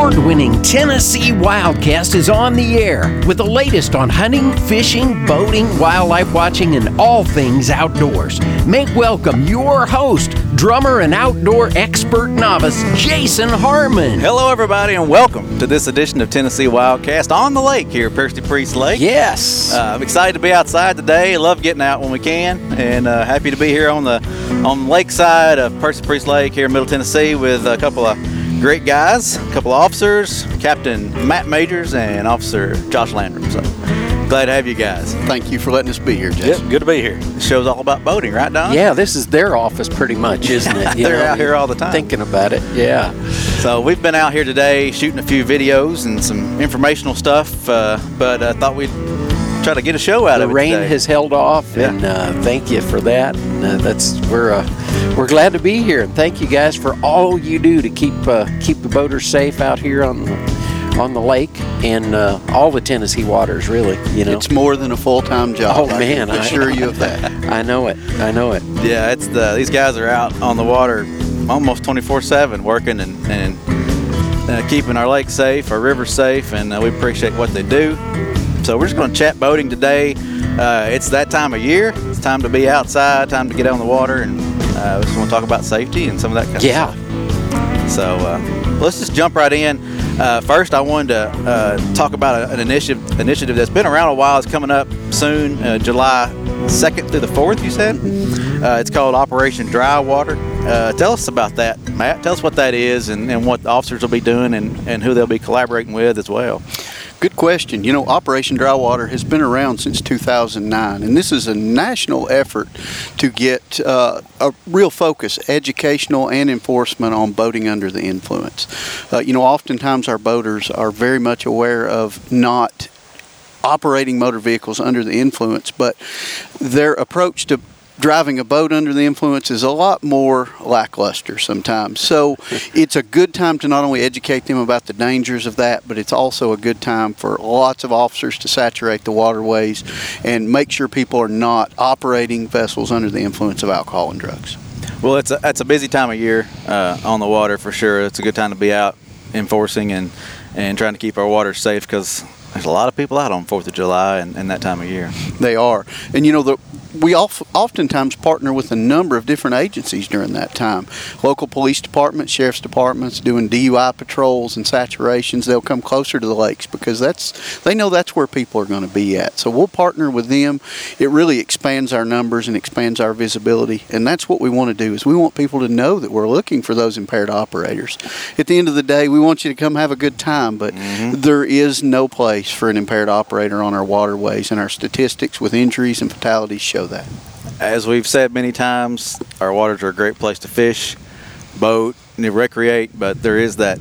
award winning Tennessee Wildcast is on the air with the latest on hunting, fishing, boating, wildlife watching, and all things outdoors. Make welcome your host, drummer and outdoor expert novice, Jason Harmon. Hello, everybody, and welcome to this edition of Tennessee Wildcast on the lake here at Percy Priest Lake. Yes. Uh, I'm excited to be outside today. Love getting out when we can, and uh, happy to be here on the on the lakeside of Percy Priest Lake here in Middle Tennessee with a couple of great guys, a couple of officers, Captain Matt Majors and Officer Josh Landrum. So glad to have you guys. Thank you for letting us be here, Jason. Yep, good to be here. The show's all about boating, right, Don? yeah, this is their office pretty much, isn't it? They're out here all the time. Thinking about it, yeah. So we've been out here today shooting a few videos and some informational stuff, uh, but I thought we'd try to get a show out the of it rain today. has held off, Yeah. and uh, thank you for that. And, uh, that's we're uh, we're glad to be here, and thank you guys for all you do to keep uh, keep the boaters safe out here on the on the lake and uh, all the Tennessee waters. Really, you know. It's more than a full-time job. Oh, I man, I- assure you of that. I know it. I know it. Yeah, it's the these guys are out on the water almost 24/7 working and and uh, keeping our lake safe, our river safe, and we appreciate what they do. So we're just going to chat boating today. Uh, it's that time of year. It's time to be outside, time to get on the water, and uh, we just want to talk about safety and some of that kind Yeah. of stuff. Yeah. So uh, let's just jump right in. Uh, first, I wanted to uh, talk about an initiative initiative that's been around a while. It's coming up soon, uh, July 2nd through the 4th. You said uh, it's called Operation Dry Water. Uh, tell us about that, Matt. Tell us what that is and, and what the officers will be doing and, and who they'll be collaborating with as well. Good question. You know, Operation Dry Water has been around since 2009, and this is a national effort to get uh, a real focus, educational and enforcement on boating under the influence. Uh, you know, oftentimes our boaters are very much aware of not operating motor vehicles under the influence, but their approach to driving a boat under the influence is a lot more lackluster sometimes. So it's a good time to not only educate them about the dangers of that, but it's also a good time for lots of officers to saturate the waterways and make sure people are not operating vessels under the influence of alcohol and drugs. Well, it's a, it's a busy time of year uh, on the water for sure. It's a good time to be out enforcing and, and trying to keep our water safe because there's a lot of people out on 4th of July and, and that time of year. They are. And you know, the, we of, oftentimes partner with a number of different agencies during that time. Local police departments, sheriff's departments doing DUI patrols and saturations. They'll come closer to the lakes because that's they know that's where people are going to be at. So we'll partner with them. It really expands our numbers and expands our visibility. And that's what we want to do is we want people to know that we're looking for those impaired operators. At the end of the day, we want you to come have a good time, but mm-hmm. there is no place for an impaired operator on our waterways and our statistics with injuries and fatalities show that. As we've said many times, our waters are a great place to fish, boat, and recreate, but there is that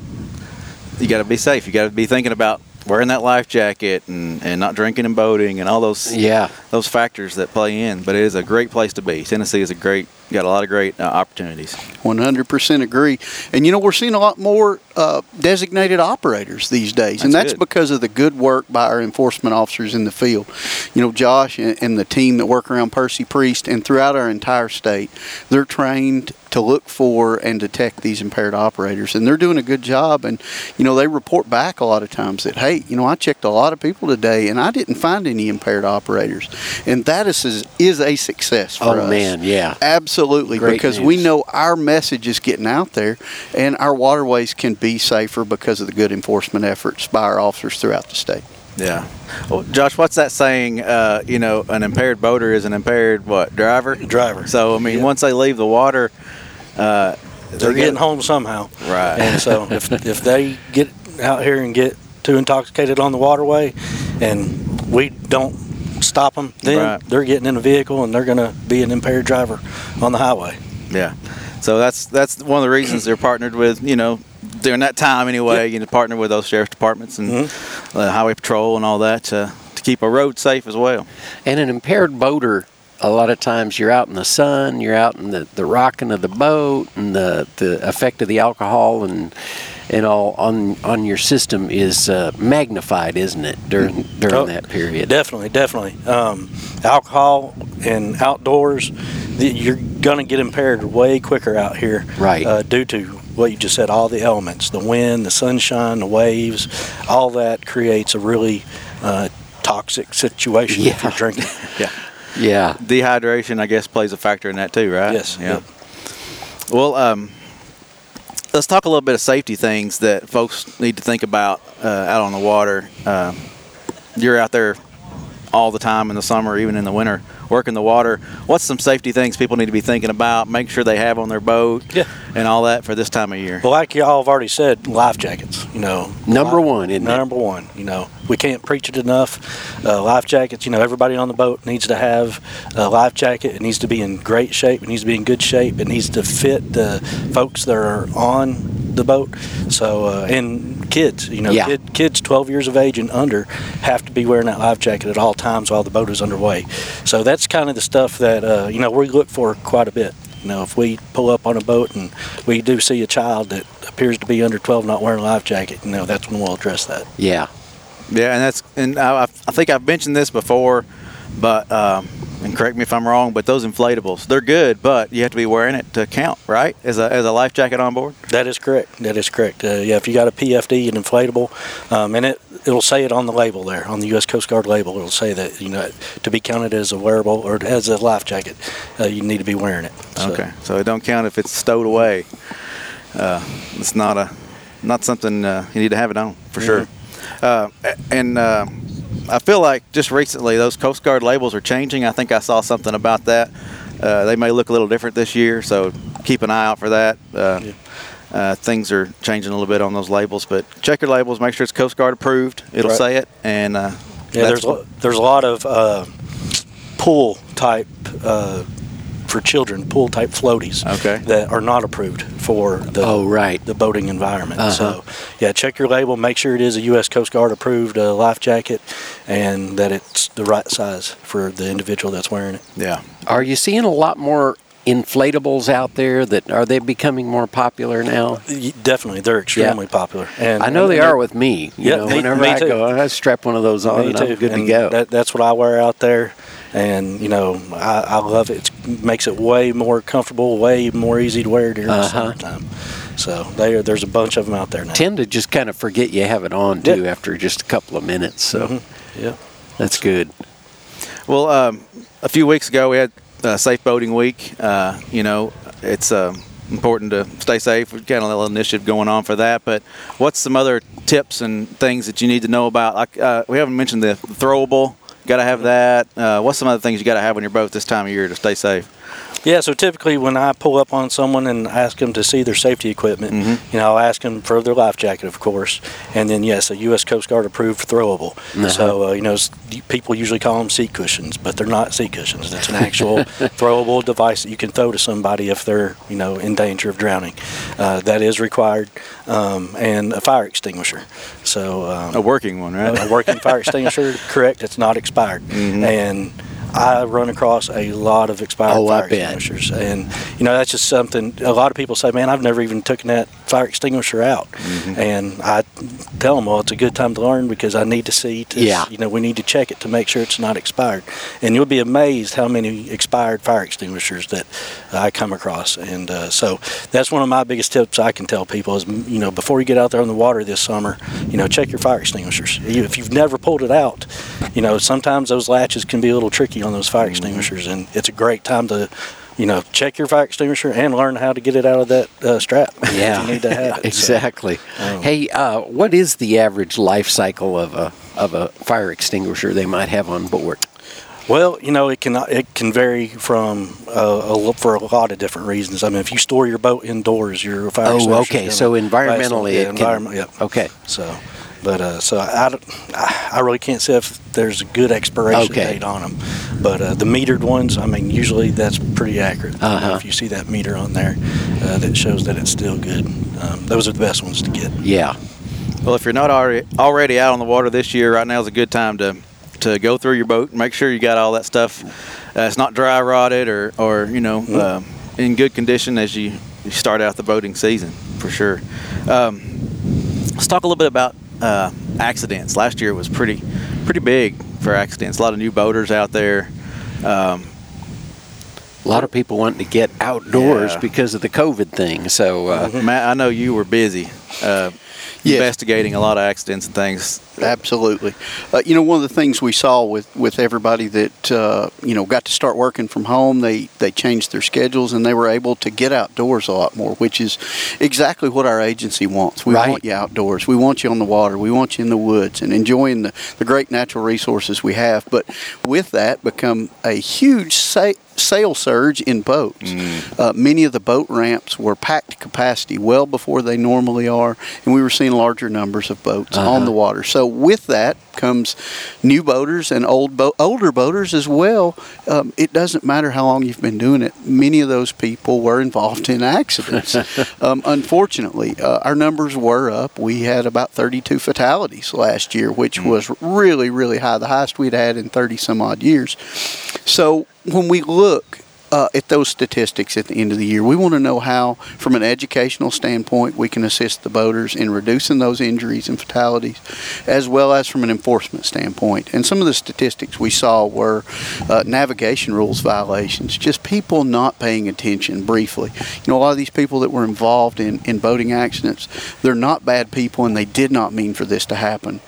you got to be safe. You got to be thinking about wearing that life jacket and, and not drinking and boating and all those Yeah. those factors that play in. But it is a great place to be. Tennessee is a great got a lot of great uh, opportunities. 100% agree. And you know, we're seeing a lot more uh, designated operators these days, and That's that's good. because of the good work by our enforcement officers in the field. You know, Josh and, and the team that work around Percy Priest and throughout our entire state, they're trained to look for and detect these impaired operators, and they're doing a good job. And you know, they report back a lot of times that, hey, you know, I checked a lot of people today, and I didn't find any impaired operators, and that is is a success for Oh us. man, yeah. Absolutely, Great because we know our message is getting out there, and our waterways can be safer because of the good enforcement efforts by our officers throughout the state. Yeah. Well, Josh, what's that saying? Uh, you know, an impaired boater is an impaired what driver? Driver. So I mean, Yeah. once they leave the water, uh, They're getting home somehow. Right. And so if, if they get out here and get too intoxicated on the waterway and we don't stop them, then Right. they're getting in a vehicle and they're going to be an impaired driver on the highway. Yeah. So that's that's one of the reasons they're partnered with you know during that time anyway. You know, partner with those sheriff's departments and uh, highway patrol and all that to to keep a road safe as well. And an impaired boater, a lot of times you're out in the sun, you're out in the, the rocking of the boat, and the, the effect of the alcohol and and all on on your system is uh, magnified, isn't it? During during Oh, that period. Definitely, definitely. Um, alcohol and outdoors, you're going to get impaired way quicker out here. Right. Uh, due to what you just said, all the elements, the wind, the sunshine, the waves, all that creates a really uh, toxic situation if Yeah. you're drinking. Yeah. Yeah. Dehydration, I guess, plays a factor in that too, right? Yes, Yeah. yep. Well, um, let's talk a little bit of safety things that folks need to think about uh, out on the water. Um, you're out there all the time in the summer, even in the winter, working the water. What's some safety things people need to be thinking about? Make sure they have on their boat Yeah. and all that for this time of year. But like y'all have already said, life jackets. You know, Number Li- one, isn't it? number one. You know, we can't preach it enough. Uh, life jackets. You know, everybody on the boat needs to have a life jacket. It needs to be in great shape. It needs to be in good shape. It needs to fit the folks that are on the boat. So, uh, and kids. You know, Yeah. kid, kids 12 years of age and under have to be wearing that life jacket at all times while the boat is underway. So that's kind of the stuff that uh, you know we look for quite a bit. You know, if we pull up on a boat and we do see a child that appears to be under 12 not wearing a life jacket, you know, that's when we'll address that. Yeah. Yeah, and that's and I, I think I've mentioned this before, but um, and correct me if I'm wrong, but those inflatables they're good, but you have to be wearing it to count, right? As a as a life jacket on board. That is correct. That is correct. Uh, yeah, if you got a PFD, an inflatable, um, and it it'll say it on the label there, on the U.S. Coast Guard label, it'll say that you know to be counted as a wearable or as a life jacket, uh, you need to be wearing it. So, Okay, so it don't count if it's stowed away. Uh, it's not a not something uh, you need to have it on for sure. Uh, and uh, I feel like just recently those Coast Guard labels are changing. I think I saw something about that. Uh, they may look a little different this year, so keep an eye out for that. Uh, Yeah. uh, things are changing a little bit on those labels, but check your labels. Make sure it's Coast Guard approved. It'll Right. say it, and uh, Yeah, there's a, there's a lot of uh, pool type uh, for children, pool type floaties Okay. that are not approved for the Oh, right. the boating environment. Uh-huh. So, yeah, check your label, make sure it is a U.S. Coast Guard approved uh, life jacket, and that it's the right size for the individual that's wearing it. yeah. Are you seeing a lot more inflatables out there that are they becoming more popular now? Definitely, they're extremely popular. And I know they and are with me. You Yeah, know, me- whenever me I too. go, I strap one of those on Me and too. I'm good And to go. That, that's what I wear out there, and you know, I, I love it. It makes it way more comfortable, way more easy to wear during Uh-huh. the summertime. So they are, there's a bunch of them out there now. Tend to just kind of forget you have it on too after just a couple of minutes. So Mhm. Yeah. that's good. Well, um, a few weeks ago we had uh, Safe Boating Week. Uh, you know, it's um, important to stay safe. We've got a little initiative going on for that. But what's some other tips and things that you need to know about? Like uh, we haven't mentioned the throwable. Got to have that. Uh, what's some other things you got to have on your boat this time of year to stay safe? Yeah, so typically when I pull up on someone and ask them to see their safety equipment, Mhm. you know, I'll ask them for their life jacket, of course, and then yes, a U.S. Coast Guard approved throwable. Uh-huh. So uh, you know, people usually call them seat cushions, but they're not seat cushions. It's an actual throwable device that you can throw to somebody if they're you know in danger of drowning. Uh, that is required, um, and a fire extinguisher. So um, A working one, right? a working fire extinguisher, correct? It's not expired, Mhm. and I run across a lot of expired Oh, fire extinguishers, and you know that's just something. A lot of people say, "Man, I've never even taken that fire extinguisher out," Mm-hmm. and I tell them, "Well, it's a good time to learn because I need to see. To, Yeah. you know, we need to check it to make sure it's not expired." And you'll be amazed how many expired fire extinguishers that I come across, and uh, so that's one of my biggest tips I can tell people is, you know, before you get out there on the water this summer, you know, check your fire extinguishers. If you've never pulled it out, you know, sometimes those latches can be a little tricky on those fire extinguishers, and it's a great time to, you know, check your fire extinguisher and learn how to get it out of that uh, strap. if Yeah, you need to have it. So, exactly. um, hey, uh, what is the average life cycle of a of a fire extinguisher they might have on board? Well, you know, it can it can vary from uh, a, for a lot of different reasons. I mean, if you store your boat indoors, your fire Oh, okay. So environmentally, it can- environment, yeah. Okay. So, but uh, so I, I don't- I I really can't say if there's a good expiration Okay. date on them. But uh, the metered ones, I mean, usually that's pretty accurate. Uh-huh. if you see that meter on there, uh, that shows that it's still good. Um, those are the best ones to get. Yeah. Well, if you're not already already out on the water this year, right now is a good time to to go through your boat. Make sure you got all that stuff. Uh, it's not dry rotted or or you know um, in good condition as you, you start out the boating season for sure. Um, let's talk a little bit about uh, accidents. Last year was pretty pretty big for accidents. A lot of new boaters out there. Um, a lot of people wanting to get outdoors Yeah. because of the COVID thing. So uh, Matt, I know you were busy uh, Yes. investigating a lot of accidents and things. Absolutely. Uh, you know, one of the things we saw with, with everybody that, uh, you know, got to start working from home, they, they changed their schedules and they were able to get outdoors a lot more, which is exactly what our agency wants. We Right. want you outdoors. We want you on the water. We want you in the woods and enjoying the, the great natural resources we have. But with that, become a huge sa- sale surge in boats. Uh, many of the boat ramps were packed to capacity well before they normally are, and we were seeing larger numbers of boats on the water. So with that comes new boaters and old bo- older boaters as well. Um, it doesn't matter how long you've been doing it. Many of those people were involved in accidents. um, unfortunately, uh, our numbers were up. We had about 32 fatalities last year, which was really, really high, the highest we'd had in 30 some odd years. So when we look uh, at those statistics at the end of the year, we want to know how, from an educational standpoint, we can assist the boaters in reducing those injuries and fatalities, as well as from an enforcement standpoint. And some of the statistics we saw were uh, navigation rules violations, just people not paying attention briefly. You know, a lot of these people that were involved in, in boating accidents, they're not bad people and they did not mean for this to happen.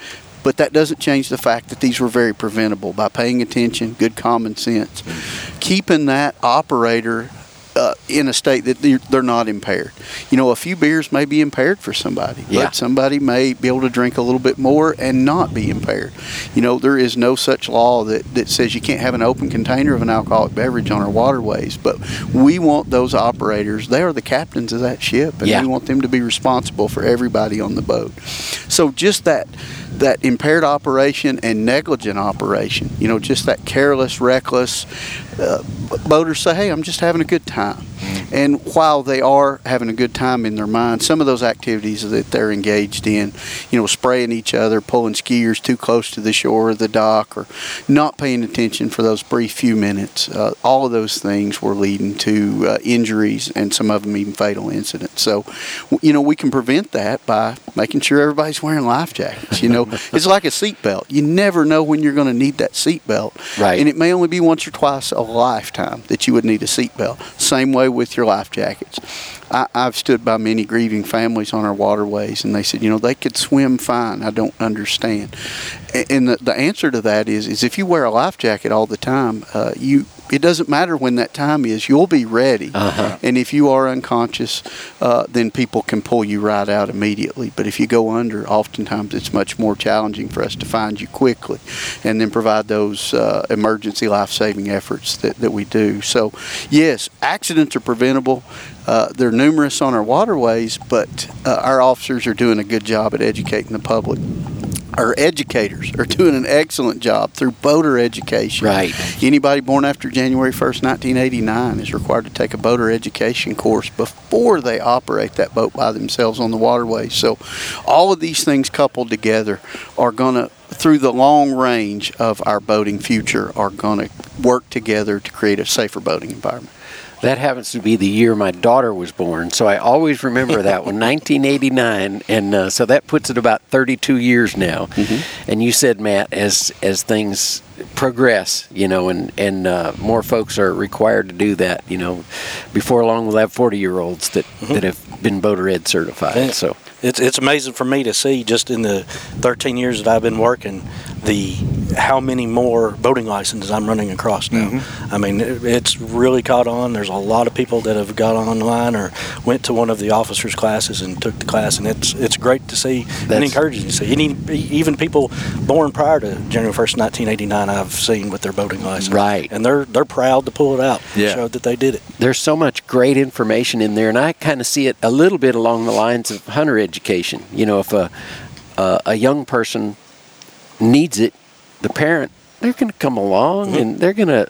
But that doesn't change the fact that these were very preventable by paying attention, good common sense, keeping that operator uh, in a state that they're, they're not impaired. You know, a few beers may be impaired for somebody, Yeah. but somebody may be able to drink a little bit more and not be impaired. You know, there is no such law that, that says you can't have an open container of an alcoholic beverage on our waterways, but we want those operators, they are the captains of that ship, and Yeah. we want them to be responsible for everybody on the boat. So just that that impaired operation and negligent operation, you know, just that careless, reckless, uh, boaters say, hey, I'm just having a good time. And while they are having a good time in their mind, some of those activities that they're engaged in, you know, spraying each other, pulling skiers too close to the shore or the dock, or not paying attention for those brief few minutes, uh, all of those things were leading to uh, injuries and some of them even fatal incidents. So, you know, we can prevent that by making sure everybody's wearing life jackets. You know, it's like a seatbelt. You never know when you're going to need that seatbelt. Right. And it may only be once or twice a lifetime that you would need a seatbelt. Same way with your life jackets. I, I've stood by many grieving families on our waterways, and they said, you know, they could swim fine. I don't understand. And the, the answer to that is, is if you wear a life jacket all the time, uh, you it doesn't matter when that time is. You'll be ready. Uh-huh. And if you are unconscious, uh, then people can pull you right out immediately. But if you go under, oftentimes it's much more challenging for us to find you quickly and then provide those uh, emergency life saving efforts that, that we do. So, yes, accidents are preventable. Uh, they're numerous on our waterways, but uh, our officers are doing a good job at educating the public. Our educators are doing an excellent job through boater education. Right. Anybody born after January 1st, 1989 is required to take a boater education course before they operate that boat by themselves on the waterways. So, all of these things coupled together are going to, through the long range of our boating future, are going to work together to create a safer boating environment. That happens to be the year my daughter was born, so I always remember that one, 1989, and uh, so that puts it about 32 years now. And you said, Matt, as as things progress, you know, and and uh, more folks are required to do that, you know, before long we'll have 40 year olds that that have been boater ed certified. Yeah. So It's it's amazing for me to see just in the 13 years that I've been working the how many more boating licenses I'm running across now. Mm-hmm. I mean, it- it's really caught on. There's a lot of people that have got online or went to one of the officers' classes and took the class, and it's it's great to see and That's- encouraging to see. Any, even people born prior to January 1st, 1989, I've seen with their boating license. Right. and they're they're proud to pull it out. Yeah. show that they did it. there's so much great information in there, and I kind of see it a little bit along the lines of hunter education. You know, if a a, a young person needs it, the parent they're going to come along and they're going to.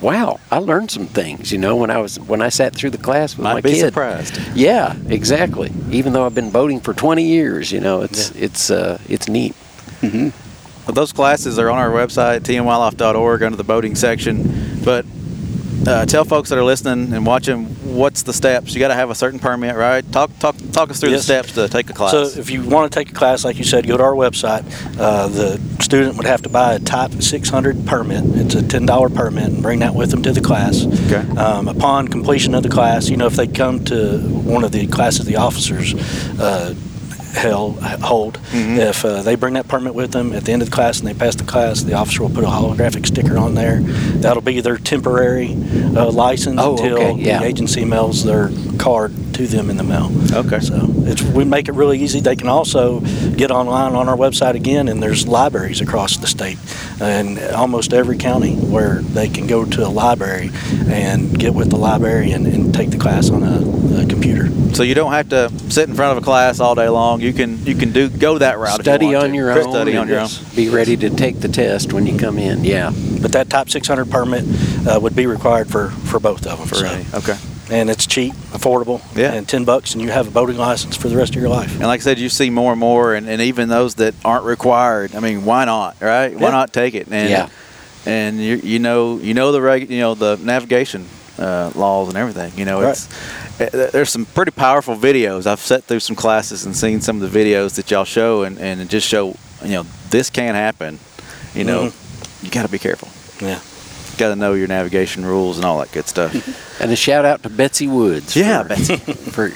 Wow, I learned some things. You know, when I was when I sat through the class with Might my be kid. surprised. Yeah, exactly. Even though I've been boating for 20 years, you know, it's it's uh, it's neat. Mm-hmm. Well, those classes are on our website, tnwildlife.org, under the boating section. But uh, tell folks that are listening and watching what's the steps? You got to have a certain permit, right? Talk talk talk us through Yes. the steps to take a class. So if you want to take a class, like you said, go to our website. Uh, the student would have to buy a Type 600 permit. It's a $10 permit and bring that with them to the class. Okay. Um, upon completion of the class, you know, if they come to one of the classes the officers uh, held, hold, Mm-hmm. if uh, they bring that permit with them at the end of the class and they pass the class, the officer will put a holographic sticker on there. That'll be their temporary uh, license Oh, until okay, yeah. the agency mails their card to them in the mail. Okay. So it's we make it really easy. They can also get online on our website again, and there's libraries across the state and almost every county where they can go to a library and get with the librarian and take the class on a. So you don't have to sit in front of a class all day long. You can you can do go that route. if you Study want on to. your own. Study on your own. Be ready to take the test when you come in. Yeah. But that Type 600 permit uh, would be required for, for both of them. For so. okay. And it's cheap, affordable, Yeah. and 10 bucks, and you have a boating license for the rest of your life. And like I said, you see more and more, and, and even those that aren't required. I mean, why not? Right? Why not take it? And Yeah. and you you know you know the reg, you know the navigation uh, laws and everything. You know, Right. it's uh, there's some pretty powerful videos. I've sat through some classes and seen some of the videos that y'all show, and and it just show you know this can happen. You know, Mm-hmm. you got to be careful. Yeah. Got to know your navigation rules and all that good stuff. And a shout out to Betsy Woods. Yeah, for, Betsy. for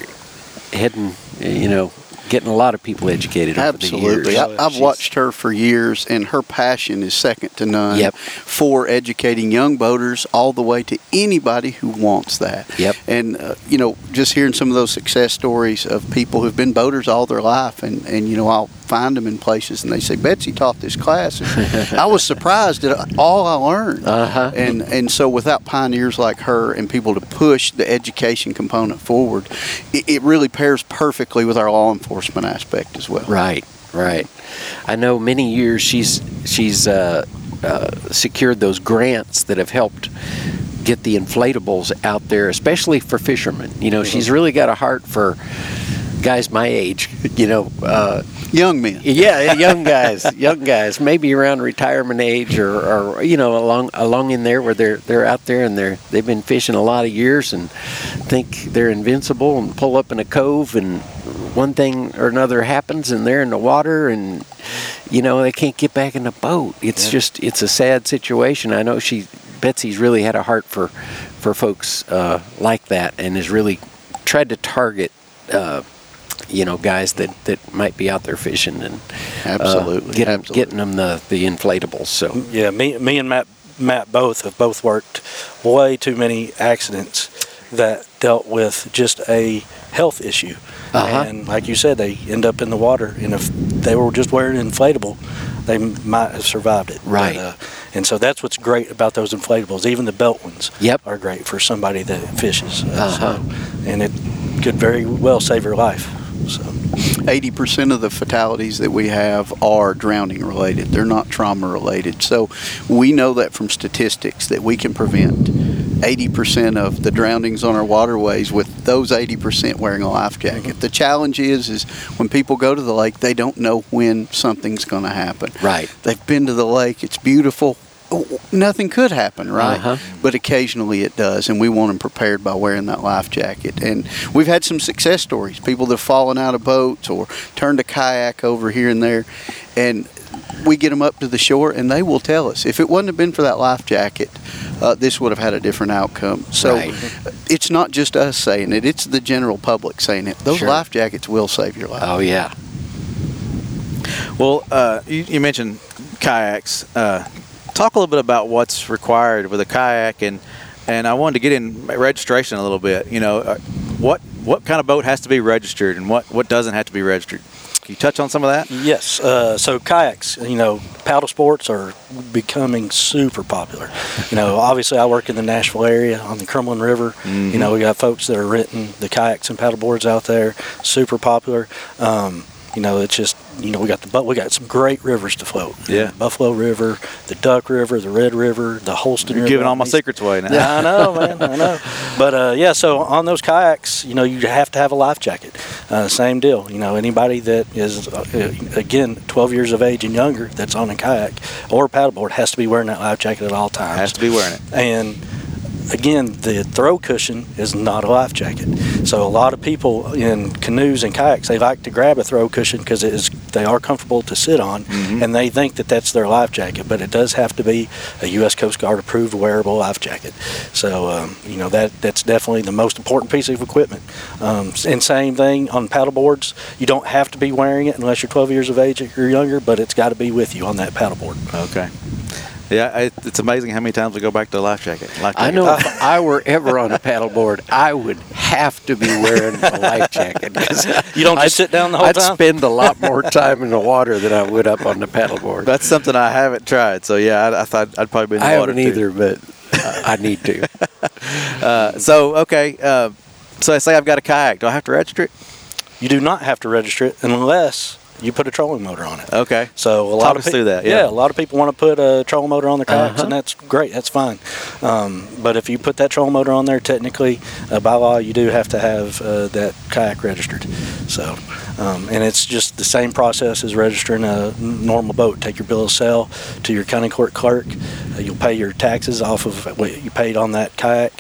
heading, you know, getting a lot of people educated over the Absolutely. years. I, I've She's- watched her for years, and her passion is second to none Yep. for educating young boaters all the way to anybody who wants that. Yep. And, uh, you know, just hearing some of those success stories of people who've been boaters all their life, and, and you know, I'll find them in places and they say, Betsy taught this class. And I was surprised at all I learned. Uh-huh. And, and so without pioneers like her and people to push the education component forward, it, it really pairs perfectly with our law enforcement aspect as well. Right, right. I know many years she's she's uh, uh, secured those grants that have helped get the inflatables out there, especially for fishermen. You know, she's really got a heart for guys my age. You know, uh, Young men. yeah, young guys, young guys, maybe around retirement age or, or you know along along in there where they're they're out there and they're they've been fishing a lot of years and think they're invincible and pull up in a cove and one thing or another happens and they're in the water and you know they can't get back in the boat. It's just it's a sad situation. I know she Betsy's really had a heart for for folks uh, like that and has really tried to target. Uh, you know, guys that, that might be out there fishing and uh, Absolutely, absolutely. getting them the, the inflatables. So Yeah, me, me and Matt, Matt both have both worked way too many accidents that dealt with just a health issue. Uh-huh. And like you said, they end up in the water, and if they were just wearing inflatable, they might have survived it. But, Right. uh, and so that's what's great about those inflatables. Even the belt ones Yep. are great for somebody that fishes. Uh, Uh-huh. so- and it could very well save your life. So 80% of the fatalities that we have are drowning related. They're not trauma related. So we know that from statistics that we can prevent 80% of the drownings on our waterways with those 80% wearing a life jacket. Mm-hmm. The challenge is is when people go to the lake, they don't know when something's going to happen. Right. They've been to the lake, it's beautiful. Nothing could happen, right? Uh-huh. But occasionally it does, and we want them prepared by wearing that life jacket. And we've had some success stories people that have fallen out of boats or turned a kayak over here and there. And we get them up to the shore, and they will tell us if it wouldn't have been for that life jacket, uh, this would have had a different outcome. So Right. it's not just us saying it, it's the general public saying it. Those Sure. life jackets will save your life. oh yeah, Well, uh, you, you mentioned kayaks. Uh, talk a little bit about what's required with a kayak, and and I wanted to get in registration a little bit. You know, uh, what what kind of boat has to be registered, and what what doesn't have to be registered. Can you touch on some of that? Yes. Uh, so kayaks, you know, paddle sports are becoming super popular. You know, obviously I work in the Nashville area on the Cumberland River. You know, we got folks that are renting the kayaks and paddle boards out there, super popular. Um, you know, it's just you know we got the but we got some great rivers to float. Yeah. Buffalo River, the Duck River, the Red River, the Holston You're River. giving all my secrets away now. yeah, I know, man. I know. But uh, yeah, so on those kayaks, you know, you have to have a life jacket. Uh, same deal. You know, anybody that is, uh, again, 12 years of age and younger that's on a kayak or a paddleboard has to be wearing that life jacket at all times. Has to be wearing it. And again, the throw cushion is not a life jacket. So a lot of people in canoes and kayaks they like to grab a throw cushion because it is they are comfortable to sit on, Mm-hmm. and they think that that's their life jacket. But it does have to be a U.S. Coast Guard approved wearable life jacket. So um, you know that that's definitely the most important piece of equipment. Um, and same thing on paddle boards. You don't have to be wearing it unless you're 12 years of age or younger, but it's got to be with you on that paddleboard. Okay. Yeah, it, it's amazing how many times we go back to the life jacket. Life I know if I were ever on a paddleboard, I would have to be wearing a life jacket. 'cause You don't just I'd- sit down the whole time. I'd spend a lot more time in the water than I would up on the paddleboard. That's something I haven't tried. So yeah, I, I thought I'd probably be in the I water haven't too. either, but I I need to. Uh, so okay, uh, so I say I've got a kayak. Do I have to register it? You do not have to register it unless you put a trolling motor on it. Okay. So a Talk lot us of through that, yeah. a lot of people want to put a trolling motor on their kayaks, Uh-huh. and that's great. That's fine. Um, but if you put that trolling motor on there, technically, uh, by law, you do have to have uh, that kayak registered. So, um, and it's just the same process as registering a normal boat. Take your bill of sale to your county court clerk. Uh, you'll pay your taxes off of what you paid on that kayak,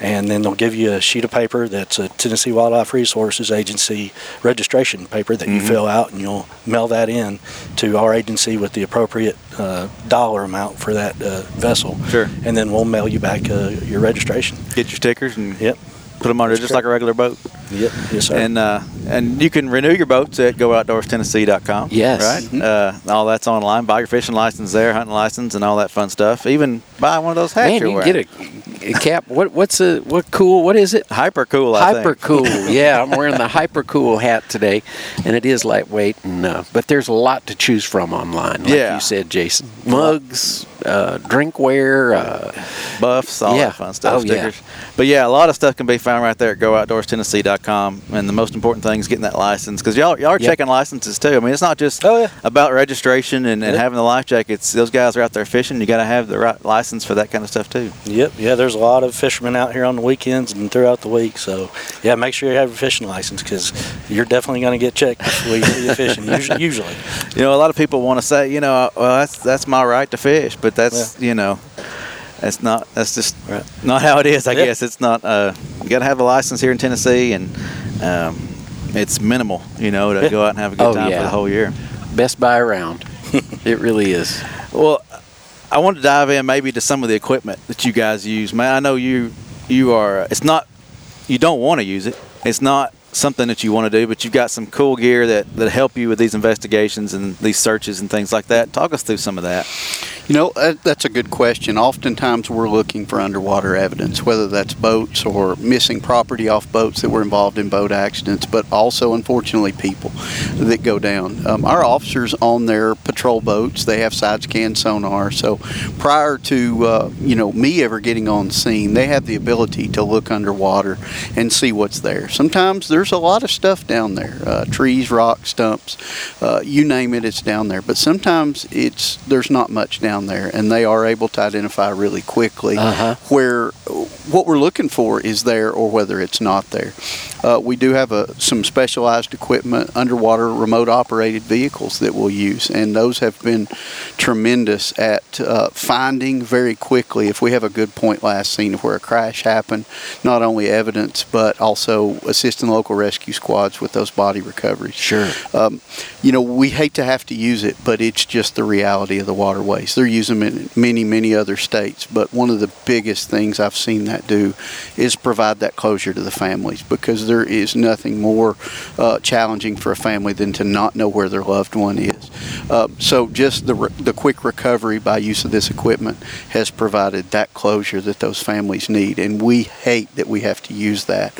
and then they'll give you a sheet of paper that's a Tennessee Wildlife Resources Agency registration paper that Mm-hmm. you fill out, and you'll mail that in to our agency with the appropriate uh, dollar amount for that uh, vessel. Sure. And then we'll mail you back uh, your registration. Get your stickers and Yep. Put them there just like a regular boat. Yep. Yes, sir. And uh, and you can renew your boats at gooutdoorstennessee.com. Yes. Right? Uh, all that's online. Buy your fishing license there, hunting license, and all that fun stuff. Even buy one of those hats Man, you're you wearing. get a, a cap. What what's a what cool? What is it? Hyper cool, I Hyper cool. yeah, I'm wearing the hyper cool hat today, and it is lightweight. And uh, but there's a lot to choose from online. Like Yeah. you said, Jason. Mugs, uh, drinkware. Uh, buffs, all Yeah. that fun stuff, Oh, yeah. stickers. But yeah, a lot of stuff can be found right there at gooutdoorstennessee.com. And the most important thing is getting that license because y'all, y'all are Yep. checking licenses too. I mean, it's not just Oh, yeah. about registration and, and Yep. having the life jackets. Those guys are out there fishing. You got to have the right license for that kind of stuff too. Yep, yeah, there's a lot of fishermen out here on the weekends and throughout the week. So, yeah, make sure you have your fishing license because you're definitely going to get checked before you see you fishing, usually. usually. You know, a lot of people want to say, you know, well, that's that's my right to fish, but that's you know, that's not that's just Right. not how it is. I Yeah. guess it's not. Uh, you got to have a license here in Tennessee, and um, it's minimal. You know, to Yeah. go out and have a good Oh, time yeah. for the whole year. best buy around. it really is. Well, I want to dive in maybe to some of the equipment that you guys use. Man, I know you you are. It's not you don't want to use it. It's not something that you want to do, but you've got some cool gear that that help you with these investigations and these searches and things like that. Talk us through some of that. You know, that's a good question. Oftentimes we're looking for underwater evidence, whether that's boats or missing property off boats that were involved in boat accidents, but also, unfortunately, people that go down. Um, our officers on their patrol boats, they have side scan sonar. So prior to, uh, you know, me ever getting on scene, they have the ability to look underwater and see what's there. Sometimes there's a lot of stuff down there uh, trees, rocks, stumps, uh, you name it, it's down there. But sometimes it's there's not much down there, and they are able to identify really quickly Uh-huh. where what we're looking for is there or whether it's not there. Uh, we do have a, some specialized equipment, underwater remote operated vehicles that we'll use, and those have been tremendous at uh, finding very quickly if we have a good point last seen of where a crash happened, not only evidence but also assisting local rescue squads with those body recoveries. Sure. Um, you know, we hate to have to use it, but it's just the reality of the waterways. They're using them in many, many other states, but one of the biggest things I've seen that do is provide that closure to the families because there is nothing more uh, challenging for a family than to not know where their loved one is. Uh, so just the, re- the quick recovery by use of this equipment has provided that closure that those families need, and we hate that we have to use that,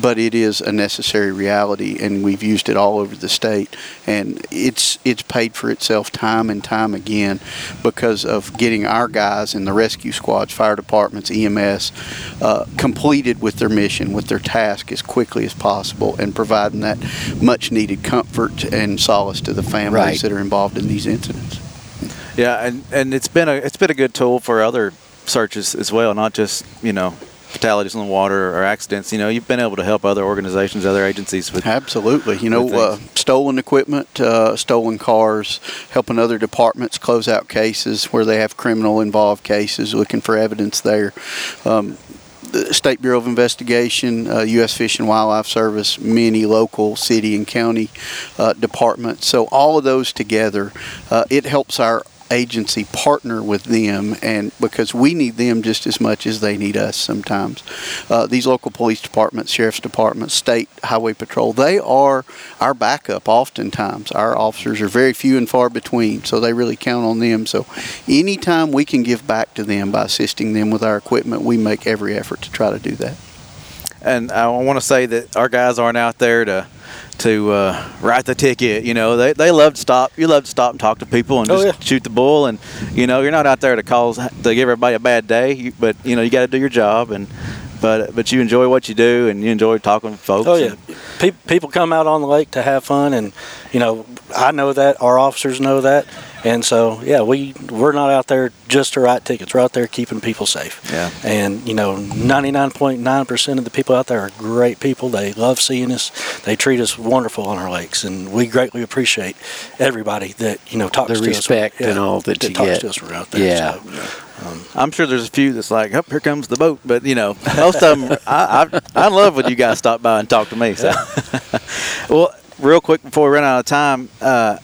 but it is a necessary reality, and we've used it all over the state, and it's it's paid for itself time and time again because of getting our guys in the rescue squads, fire departments, EMS, uh, completed with their mission, with their task as quickly as possible, and providing that much needed comfort and solace to the families Right. that are involved in these incidents. Yeah, and, and it's been a it's been a good tool for other searches as well, not just you know fatalities on the water or accidents. You know, you've been able to help other organizations, other agencies with. Absolutely. You know, uh, stolen equipment, uh, stolen cars, helping other departments close out cases where they have criminal involved cases, looking for evidence there. Um, the State Bureau of Investigation, uh, U.S. Fish and Wildlife Service, many local city and county uh, departments. So all of those together, uh, it helps our agency partner with them and because we need them just as much as they need us sometimes. Uh, these local police departments sheriff's departments state highway patrol they are our backup oftentimes. Our officers are very few and far between so they really count on them. So anytime we can give back to them by assisting them with our equipment we make every effort to try to do that. And I want to say that our guys aren't out there to to uh, write the ticket. You know, they, they love to stop. You love to stop and talk to people and Oh, just yeah. shoot the bull. And you know, you're not out there to cause to give everybody a bad day. You, but you know, you got to do your job. And but but you enjoy what you do and you enjoy talking to folks. Oh yeah, Pe- people come out on the lake to have fun, and you know I know that our officers know that, and so yeah, we we're not out there just to write tickets. We're out there keeping people safe. Yeah. And you know, 99.9 percent of the people out there are great people. They love seeing us. They treat us wonderful on our lakes, and we greatly appreciate everybody that you know talks The to respect us. and all that you talks get. to us when we're out there. Yeah. So, I'm sure there's a few that's like, oh, here comes the boat. But you know, most of them, I, I I love when you guys stop by and talk to me. So, well, real quick before we run out of time, uh,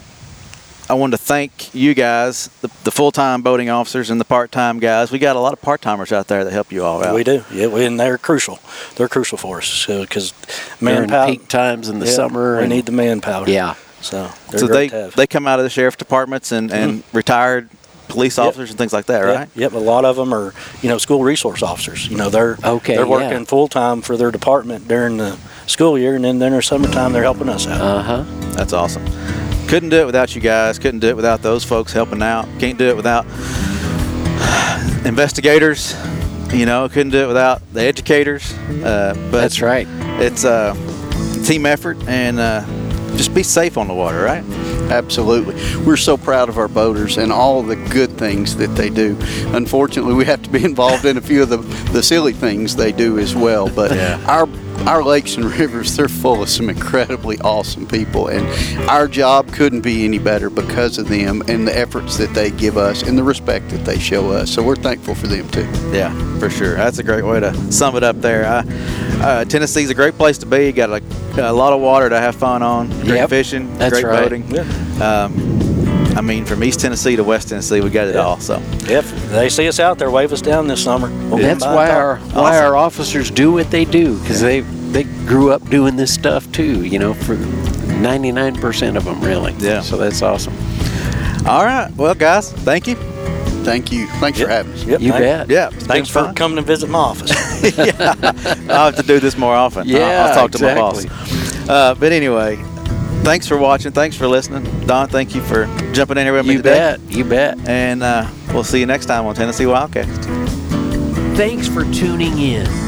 I wanted to thank you guys, the, the full-time boating officers and the part-time guys. We got a lot of part-timers out there that help you all out. We do, yeah, we, and they're crucial. They're crucial for us because During manpower. peak times in the Yeah, summer. We and- need the manpower. Yeah. So they're So they they come out of the sheriff departments and, and retired police Yep. officers and things like that, right? Yep, a lot of them are, you know, school resource officers. You know, they're Okay, they're yeah. working full time for their department during the school year, and then during their summertime, they're helping us out. Uh huh. That's awesome. Couldn't do it without you guys. Couldn't do it without those folks helping out. Can't do it without investigators. You know, couldn't do it without the educators. Uh, but That's right. It's a team effort, and uh, just be safe on the water, right? Absolutely. We're so proud of our boaters and all the good things that they do. Unfortunately, we have to be involved in a few of the, the silly things they do as well. But Yeah. our our lakes and rivers, they're full of some incredibly awesome people. And our job couldn't be any better because of them and the efforts that they give us and the respect that they show us. So we're thankful for them too. Yeah, for sure. That's a great way to sum it up there. Uh, uh, Tennessee's a great place to be. You Got a, a lot of water to have fun on. Great Yep, fishing, that's great right. boating. Um, I mean, from East Tennessee to West Tennessee, we got it Yeah. all. So If they see us out there, wave us down this summer. We'll That's why our why our officers do what they do because they they grew up doing this stuff too. You know, for 99% of them really. Yeah. So that's awesome. all right, well, guys, thank you. Thank you. Thanks for having us. Yep, You thank- bet. Yeah, it's Thanks for fun. coming to visit my office. I'll have to do this more often. I'll- Yeah, I'll, talk to my boss. Uh, but anyway, thanks for watching. Thanks for listening. Don, thank you for jumping in here with me You today. bet. You bet. And uh, we'll see you next time on Tennessee Wildcast. Thanks for tuning in.